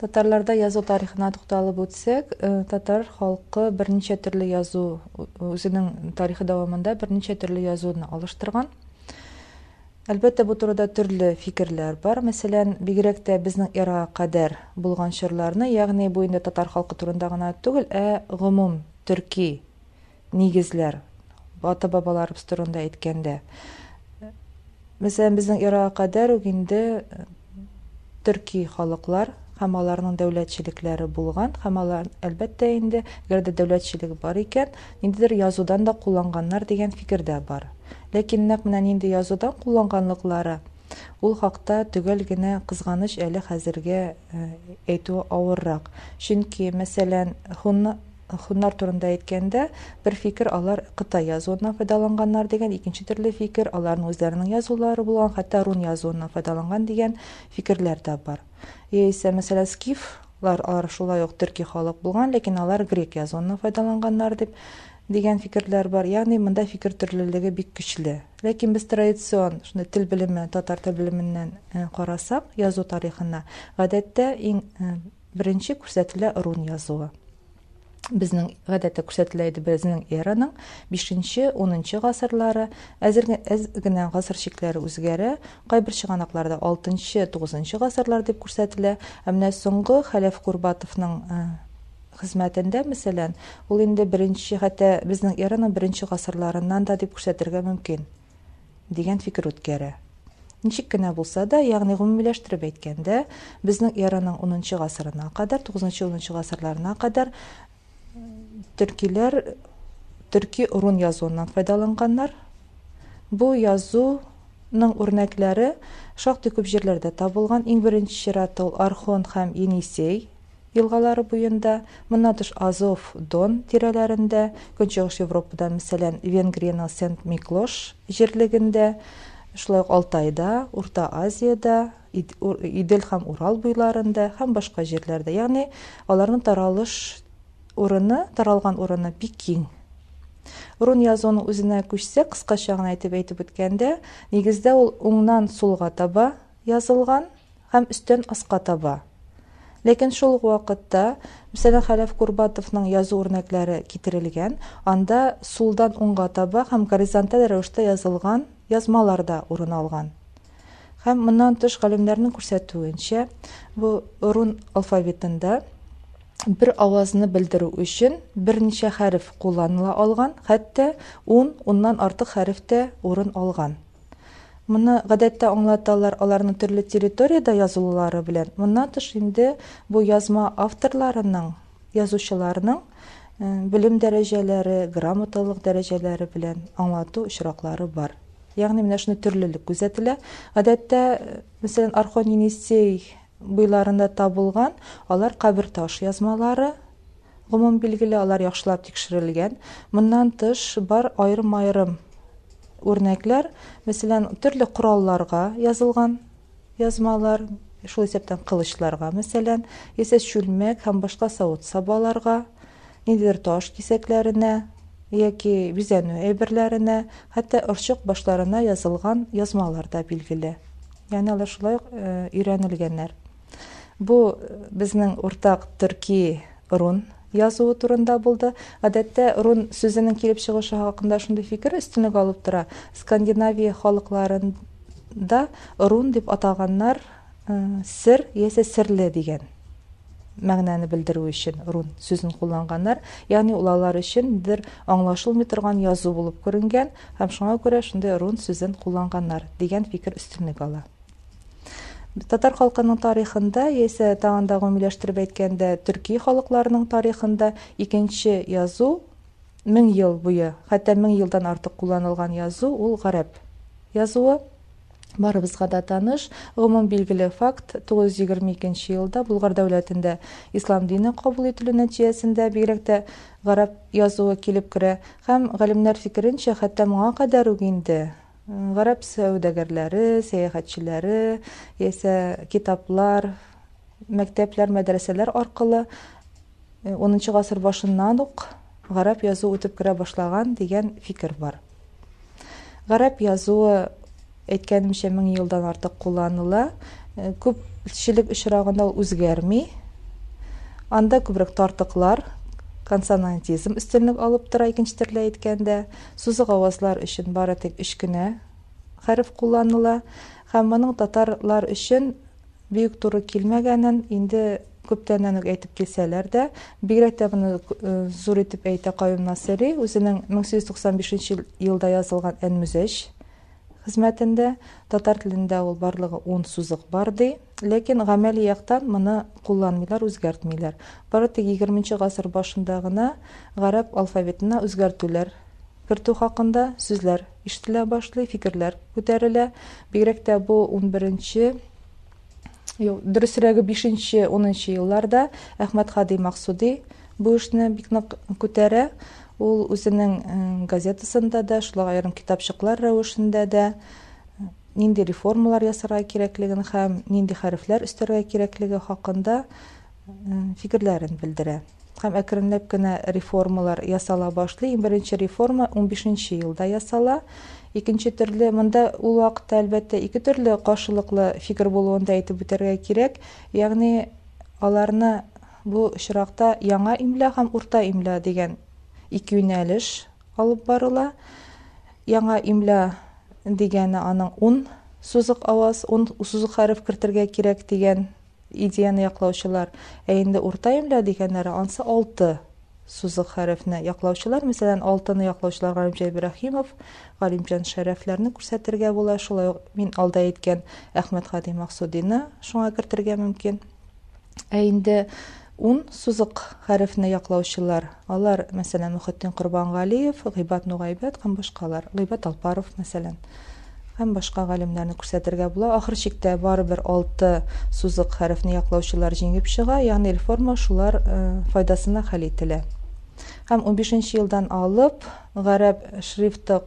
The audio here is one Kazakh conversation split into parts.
татарларда язуу тарыхына токтолуп өтсек э, татар халкы бир нече түрлүү язуу өзүнүн тарыхы давамында бир нече түрлүү язууну алыштырган албетте бул туурада түрлүү фикирлер бар. Маселен бигерээк биздин эрага кадер болгон шырларны ягни бул эми татар халкы туурунда гана түгүл э гомум түркий негизлер ата бабаларыбыз туурунда айткенде маселен биздин эрага кадер угинде түркий халыклар һәм аларның дәүләтчелекләре булган һәм алар әлбәттә инде әгәр дә дәүләтчелек бар икән ниндидер язудан да кулланганнар дигән фикер дә бар. Ләкин нәкъ менә нинди язудан кулланганлыклары ул хакта төгәл генә кызганыч әле хәзергә әйтү авыррак. Чөнки мәсәлән хуннар турында әйткәндә бер фикер алар кытай язуыннан файдаланганнар дигән икенче төрле фикер аларның үзләренең язулары булган хәтта рун язуыннан файдаланган дигән фикерләр дә бар. Яисә мәсәлән скифлар алар шулай ук төрки халык булган ләкин алар грек язуыннан файдаланганнар дип дигән фикерләр бар. Ягъни монда фикер төрлелеге бик көчле ләкин без традицион шундай тел белеме татар тел белеменнән карасак язу тарихына гадәттә иң беренче күрсәтелә рун язуы. Безнең гадәттә күрсәтелә иде безнең эраның бишенче унынчы гасырлары әзер әз генә гасыр чикләре үзгәрә кайбер чыганакларда алтынчы тугызынчы гасырлар дип күрсәтелә ә менә соңгы хәләф курбатовның хезмәтендә мәсәлән ул инде беренче хәтта безнең эраның беренче гасырларыннан да дип күрсәтергә мөмкин дигән фикер үткәрә ничек кенә да ягъни гомумиләштереп әйткәндә безнең эраның унынчы гасырына кадәр тугызынчы унынчы гасырларына кадәр төркиләр төрки урун язуыннан файдаланганнар бу язуның үрнәкләре шактый күп җирләрдә табылган иң беренче чиратта ул архон һәм енисей елгалары буенда моннан тыш азов дон тирәләрендә көнчыгыш европада мәсәлән венгриянең сент миклош җирлегендә шулай ук алтайда урта азияда идел һәм урал буйларында һәм башка җирләрдә ягъни аларның таралыш урыны таралган урыны бик киң рун язуунун өзүнө күчсек кыскача гана айтып әйтеп өткәндә нигездә ул уңнан сулга таба язылган һәм өстән аска таба. Ләкин шул ук вакытта мәсәлән хәләф курбатовның язу үрнәкләре китерелгән анда сулдан уңга таба һәм горизонталь рәвештә язылган язмалар да урын алган һәм моннан тыш галимнәрнең күрсәтүенчә бу рун алфавитында бер авазны белдерү өчен берничә хәреф кулланыла алган хәтта ун уннан артык хәреф тә урын алган моны гадәттә аңлаталар аларның төрле территорияда язылулары белән моннан тыш инде язма авторларының язучыларның белем дәрәҗәләре грамоталык дәрәҗәләре белән аңлату очраклары бар ягъни менә шундый төрлелек күзәтелә гадәттә мәсәлән архон енисей буйларында табылган алар кабер таш язмалары гомум билгеле алар яхшылап тикшерелгән моннан тыш бар айрым айрым үрнәкләр мәсәлән төрле коралларга язылган язмалар шул исәптән кылычларга мәсәлән яисә чүлмәк һәм башка савыт сабаларга ниндидер таш кисәкләренә яки бизәнү әйберләренә хәтта орчык башларына язылган язмалар да билгеле. Яғни алар шулай ук өйрәнелгәннәр. Бу безнең уртак төрки рун язуы турында булды. Гадәттә рун сүзенең килеп чыгышы хакында шундый фикер өстенлек алып тора. Скандинавия халыкларында рун дип атаганнар сер яисә серле дигән мәгънәне белдерү өчен рун сүзен кулланганнар. Ягъни ул алар өчен бер аңлашылмый торган язу булып күренгән һәм шуңа күрә шундый рун сүзен кулланганнар дигән фикер өстенлек ала татар халкының тарихында яисә тагын да гомумиләштереп әйткәндә төрки халыкларының тарихында икенче язу мең ел буе хәтта мең елдан артык кулланылган язу ул гарәп язуы. Барыбызга да таныш гомум билгеле факт тугыз йөз егерме икенче елда булгар дәүләтендә ислам дине кабул ителү нәтиҗәсендә бигрәк тә гарәп язуы килеп керә һәм галимнәр фикеренчә хәтта моңа кадәр үк инде гарәп сәүдәгәрләре сәяхәтчеләре яисә китаплар мәктәпләр мәдрәсәләр аркылы унынчы гасыр башыннан ук гарәп язуы үтеп керә башлаган дигән фикер бар. Гарәп язуы әйткәнемчә мең елдан артык кулланыла. Күпчелек очрагында ул үзгәрми. Анда күбрәк тартыклар консонантизм өстенлек алып тора икенче төрле әйткәндә сузык авазлар өчен бары тик өч кенә хәреф кулланыла һәм моның татарлар өчен бик туры килмәгәнен инде күптәннән үк әйтеп килсәләр дә бигрәк тә моны зур итеп әйтә каюм насыйри үзенең мең сигез йөз туксан бишенче елда язылган ән мөзәш хезмәтендә татар телендә ул барлыгы ун сузык бар ди. Ләкин гамәли яктан моны кулланмыйлар үзгәртмиләр бары тик егерменче гасыр башында гына гарәп алфавитына үзгәртүләр кертү хакында сүзләр ишетелә башлый фикерләр күтәрелә. Бигрәк тә бу ун беренче дөресрәге бишенче унынчы елларда әхмәт хади максуди бу эшне бик нык күтәрә. Ул үзенең газетасында да шулай аерым китапчыклар рәвешендә дә нинди реформалар ясарга кирәклеген һәм нинди хәрефләр өстәргә кирәклеге хакында фикерләрен белдерә. Һәм әкренләп кенә реформалар ясала башлый. Иң беренче реформа ун бишенче елда ясала. Икенче төрле монда ул вакытта әлбәттә ике төрле каршылыклы фикер булуын да әйтеп үтәргә кирәк. Ягъни аларны бу очракта яңа имля һәм урта имля дигән ике юнәлеш алып барыла. Яңа имля дигәне аның ун сузык аваз ун сузык хәреф кертергә кирәк дигән идеяны яклаучылар ә инде урта имля дигәннәре ансы алты сузык хәрефне яклаучылар мәсәлән алтыны яклаучылар галимҗан ибраһимов галимҗан шәрәфләрне күрсәтергә була шулай ук мин алда әйткән әхмәт хади шуңа кертергә мөмкин ун сузык хәрефне яклаучылар. Алар мәсәлән мөхетдин корбангалиев гыйбат нугайбәт һәм башкалар. Гыйбат алпаров мәсәлән. Һәм башка галимнәрне күрсәтергә була. Ахыр чиктә барыбер алты сузык хәрефне яклаучылар җиңеп чыга. Ягъни реформа шулар файдасына хәл ителә. Һәм ун бишенче елдан алып гарәп шрифты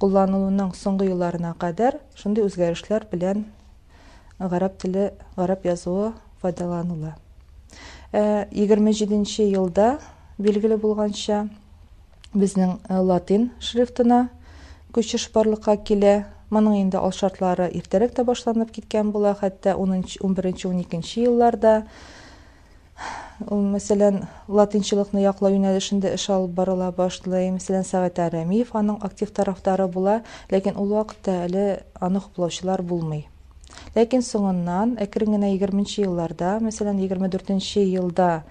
кулланылуның соңгы елларына кадәр шундый үзгәрешләр белән гарәп теле гарәп язуы файдаланыла. Егерме җиденче елда билгеле булганча безнең латин шрифтына күчеш барлыкка килә моның инде ал шартлары иртәрәк тә башланып киткән була хәтта ун беренче ун икенче елларда. Ул мәсәлән латинчылыкны яклау юнәлешендә эш алып барыла башлый мәсәлән сәгать әрәмиев аның актив тарафдары була ләкин ул вакытта әле аны хуплаучылар булмый ләкин соңыннан әкрен генә егерменче елларда мәсәлән егерме дүртенче елда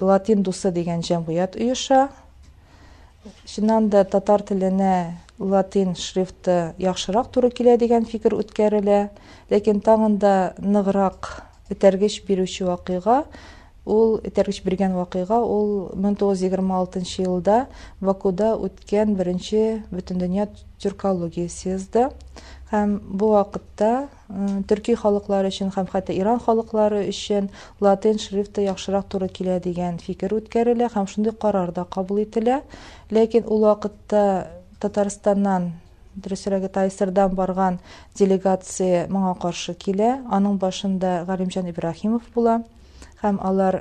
латин дусы дигән җәмгыять оеша. Чыннан да татар теленә латин шрифты яхшырак туры килә дигән фикер үткәрелә. Ләкин тагын да ныграк этәргеч бирүче вакыйга ул этәргеч биргән вакыйга ул мең тугыз йөз егерме алтынчы елда бакуда үткән беренче бөтендөнья тюркология съезды һәм бу вакытта төрки халыклары өчен һәм хәтта иран халыклары өчен латин шрифты яхшырак туры килә дигән фикер үткәрелә һәм шундый карар да кабул ителә. Ләкин ул вакытта татарстаннан дөресрәге тайсырдан барган делегация моңа каршы килә. Аның башында галимҗан ибраһимов була. Һәм алар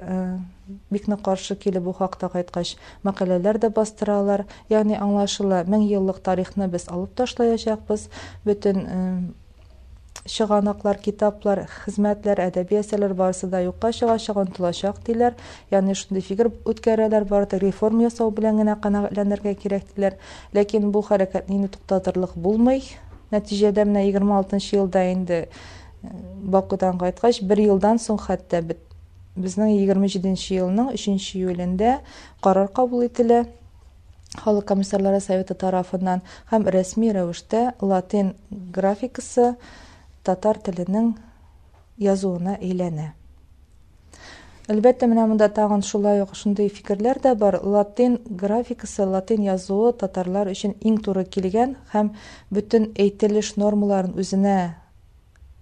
бик нык каршы килеп бу хакта кайткач мәкаләләр дә бастыралар. Ягъни аңлашыла мең еллык тарихны без алып ташлаячакбыз. Бөтен чыганаклар китаплар хезмәтләр әдәби әсәрләр барысы да юкка чыгачак онытылачак диләр. Ягъни шундый фикер үткәрәләр бары тик реформа ясау белән генә канәгатьләнергә кирәк диләр. Ләкин бу хәрәкәтне инде туктатырлык булмый. Нәтиҗәдә менә егерме алтынчы елда инде бакудан кайткач бер елдан соң хәтта егерме җиденче елның өченче июлендә карар кабул ителә. Халык комиссарлары советы тарафыннан һәм рәсми рәвештә латин графикасы татар теленең язуына әйләнә. Әлбәттә менә монда тагын шулай ук шундый фикерләр дә бар. Латин графикасы латин язуы татарлар өчен иң туры килгән һәм бөтен әйтелеш нормаларын үзенә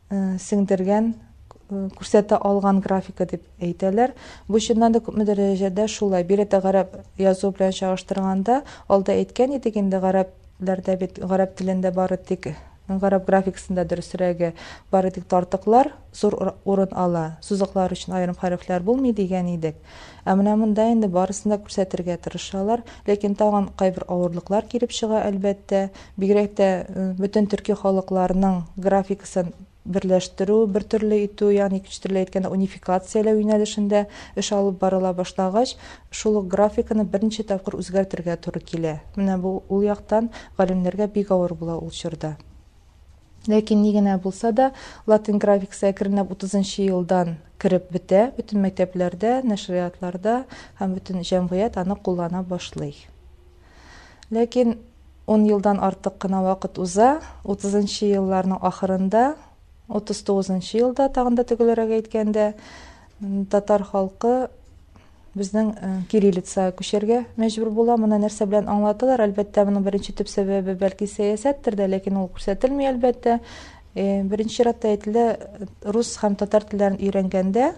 сеңдергән күрсәтә алган графика дип әйтәләр. Бу чыннан да күпме дәрәҗәдә шулай. Бирәтә гарәп язу белән чагыштырганда алда әйткән идек инде гарәпләрдә бит гарәп телендә бары тик гарап графикасында дөресрәге бары тик тартыклар зур урын ала сузыклар өчен айрым хәрефләр булмый дигән идек. Ә менә монда инде барысын да күрсәтергә тырышалар. Ләкин тагын кайбер авырлыклар килеп чыга әлбәттә. Бигрәк тә бөтен төрки халыкларының графикасын берләштерү бер төрле итү ягъни икенче төрле әйткәндә унификацияләү юнәлешендә эш алып барыла башлагач шул графиканы берничә тапкыр үзгәртергә туры килә. Менә бу ул яктан галимнәргә бик авыр була ул чорда. Ләкин ни генә булса да латин графикасы әкренләп утызынчы елдан кереп бетә бөтен мәктәпләрдә нәшриятларда һәм бөтен җәмгыять аны куллана башлый. Ләкин он елдан артык кына вакыт уза утызынчы елларның ахырында отуз тогузунчу жылда тагын да төгөлөрөөк айтканда татар халкы биздин кириллицага көчөргө мажбур була. Мына нерсе менен аңлаталар албетте мунун биринчи түп себеби балки саясаттыр да лекин ол көрсөтүлмөй албетте биринчи чиратта айтылды рус һәм татар тилдерин үйрөнгөндө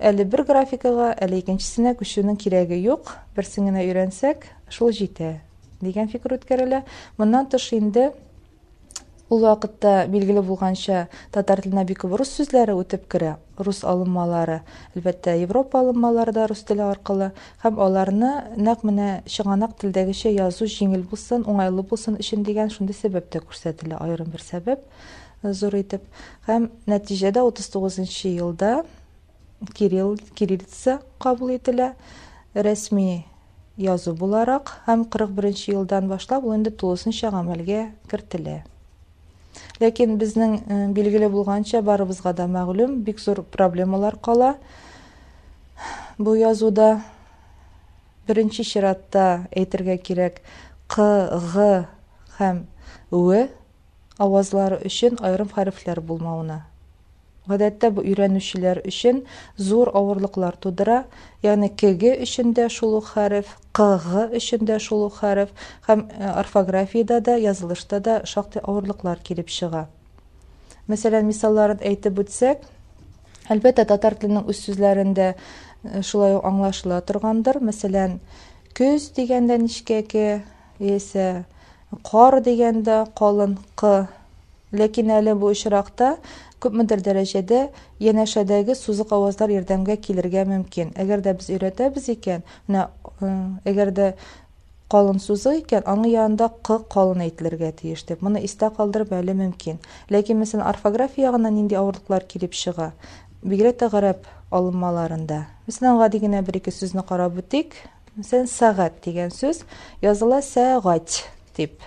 бир графикага әле экинчисине көчүүнүн кереги жок бирсин гана үйрөнсөк ушул жете деген фикр өткөрүлө мындан тыш энди ул вакытта билгеле булганча татар тилине бик күп рус сүзләре үтеп керә рус алынмалары әлбәттә европа алынмалары да рус теле аркылы һәм аларны нәкъ менә чыганак телдәгечә язу җиңел булсын уңайлы булсын өчен дигән шундый сәбәп тә күрсәтелә аерым бер сәбәп зур итеп һәм нәтиҗәдә утыз тугызынчы елда кирилл кириллица кабул ителә рәсми язу буларак һәм кырык беренче елдан башлап ул инде тулысынча гамәлгә кертелә ләкин безнең билгеле булганча барыбызга да мәгълүм бик зур проблемалар кала. Бу язуда беренче чиратта әйтергә кирәк. Q g һәм w авазлары өчен айрым хәрефләр булмауына. Гадәттә бу өйрәнүчеләр өчен зур авырлыклар тудыра. Ягъни кг өчен дә шул ук хәреф кг өчен дә шул һәм орфографиядә дә язылышта да шактый авырлыклар килеп чыга. Мәсәлән мисалларын әйтеп үтсәк әлбәттә татар теленең үз сүзләрендә шулай ук аңлашыла торгандыр. Мәсәлән көз дигәндә нечкәке яисә кар дигәндә калын к ләкин әле бу очракта күпмедер дәрәҗәдә янәшәдәге сузык авазлар ярдәмгә килергә мөмкин әгәр дә без өйрәтәбез икән менә әгәр дә калын сузык икән аның янында к калын әйтелергә тиеш дип моны истә калдырып әле мөмкин ләкин мәсәлән орфография ягыннан нинди авырлыклар килеп чыга бигрәк тә гарәп алынмаларында мәсәлән гади генә бер ике сүзне карап үтик мәсәлән сәгать дигән сүз языла сәгать дип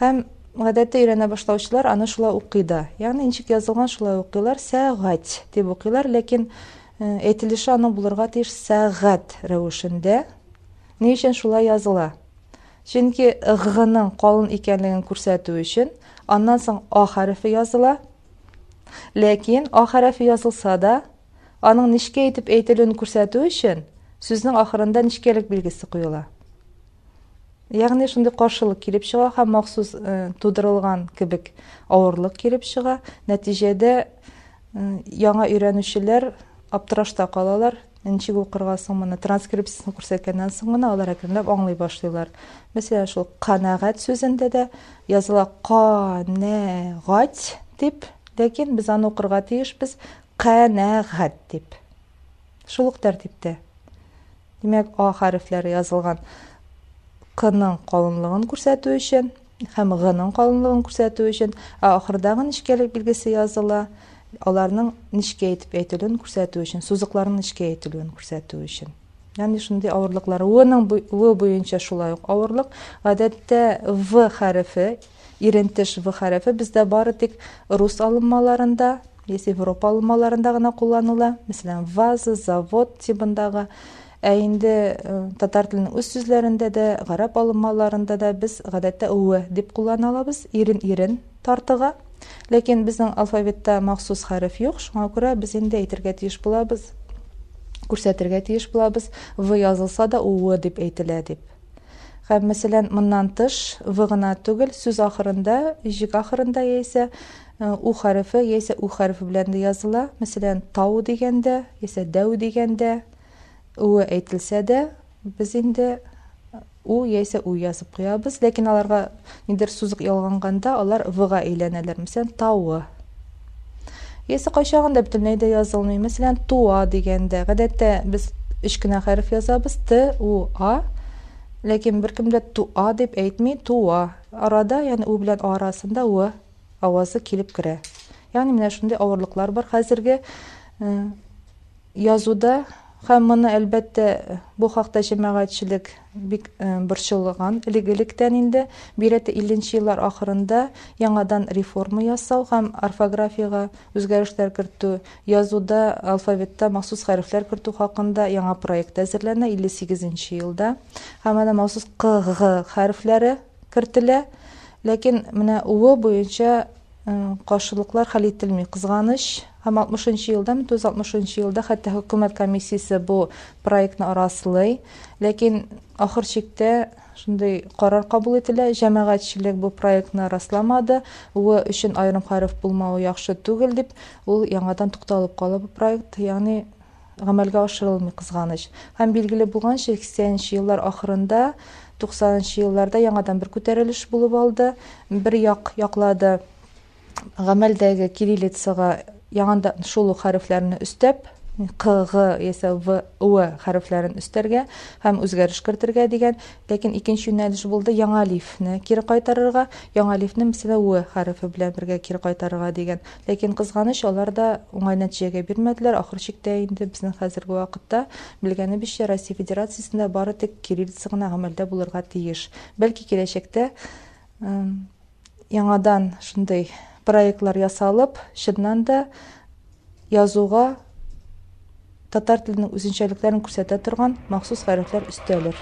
һәм гадәттә өйрәнә башлаучылар аны шулай укый да ягъни ничек язылган шулай укыйлар сәгать дип укыйлар ләкин әйтелеше аның булырга тиеш сәгать рәвешендә ни өчен шулай языла? Чөнки гның калын икәнлеген күрсәтү өчен аннан соң а хәрефе языла. Ләкин а хәрефе язылса да аның нечкә итеп әйтелүен күрсәтү өчен сүзнең ахырында нечкәлек билгесе куела ягъни шундый каршылык килеп чыга һәм махсус тудырылган кебек авырлык килеп чыга. Нәтиҗәдә яңа өйрәнүчеләр аптырашта калалар. Ничек укырга соң моны? Транскрипциясын күрсәткәннән соң гына алар әкренләп аңлый башлыйлар. Мәсәлән шул канәгать сүзендә дә языла канәгать дип ләкин без аны укырга тиешбез канәгать дип. Шул ук тәртиптә димәк а хәрефләре язылган. Кның калынлыгын күрсәтү өчен һәм гның калынлыгын күрсәтү өчен ә ахырдагы нечкәлек билгесе языла аларның нечкә итеп әйтелүен күрсәтү өчен сузыкларның нечкә әйтелүен күрсәтү өчен. Ягъни шундый авырлыклар. Вның в буенча шулай ук авырлык. Гадәттә в хәрефе ирентеш в хәрефе бездә бары тик рус алынмаларында яисә европа алынмаларында гына кулланыла. Мәсәлән ваза завод тибындагы ә инде татар теленең үз сүзләрендә дә гарәп алынмаларында да без гадәттә үе дип куллана алабыз ирен ирен тартыга ләкин безнең алфавитта махсус хәреф юк шуңа күрә без инде әйтергә тиеш булабыз күрсәтергә тиеш булабыз в язылса да үе дип әйтелә дип һәм мәсәлән моннан тыш в гына түгел сүз ахырында җик ахырында яисә у хәрефе яисә у хәрефе белән дә языла. Мәсәлән тау дигәндә яисә дәү дигәндә үе әйтелсә дә без инде у яисә у язып куябыз ләкин аларга нидер сузык ялганганда алар вга әйләнәләр мәсәлән тавы яисә кайчагында бөтенләй дә язылмый мәсәлән туа дигәндә гадәттә без өч кенә хәреф язабыз т у а ләкин беркем дә туа дип әйтми туа арада ягъни у белән арасында в авазы килеп керә ягъни менә шундый авырлыклар бар хәзерге язуда һәм моны әлбәттә бу хакта җәмәгатьчелек бик борчылган элек электән инде бирәте илленче еллар ахырында яңадан реформа ясау һәм орфографияга үзгәрешләр кертү язуда алфавитта махсус хәрефләр кертү хакында яңа проект әзерләнә илле сигезенче елда. Һәм аны махсус g хәрефләре кертелә. Ләкин менә у буенча каршылыклар хәл ителми. Кызганыч һәм алтмышынчы елда мең тугыз алтмышынчы елда хәтта хөкүмәт комиссиясе бу проектны раслый ләкин ахыр чиктә шундый карар кабул ителә. Җәмәгатьчелек бу проектны расламады в өчен аерым хәреф булмавы яхшы түгел дип ул яңадан тукталып кала бу проект ягъни гамәлгә ашырылмый кызганыч. Һәм билгеле булганча сиксәненче еллар ахырында туксанынчы елларда яңадан бер күтәрелеш булып алды. Бер як яклады. Гамәлдәге кириллицага яңадан шул ук хәрефләрне өстәп q g яисә v u хәрефләрен өстәргә һәм үзгәреш кертергә дигән. Ләкин икенче юнәлеш булды яңа лифне кире кайтарырга яңа лифне мәсәлән у хәрефе белән бергә кире кайтарырга дигән. Ләкин кызганыч алар да уңай нәтиҗәгә бирмәделәр. Ахыр чиктә инде безнең хәзерге вакытта белгәнебезчә россия федерациясендә бары тик кириллица гына гамәлдә булырга тиеш. Бәлки киләчәктә яңадан шундый проектлар ясалып чыннан да язуга татар теленең үзенчәлекләрен күрсәтә торган махсус хәрефләр өстәлер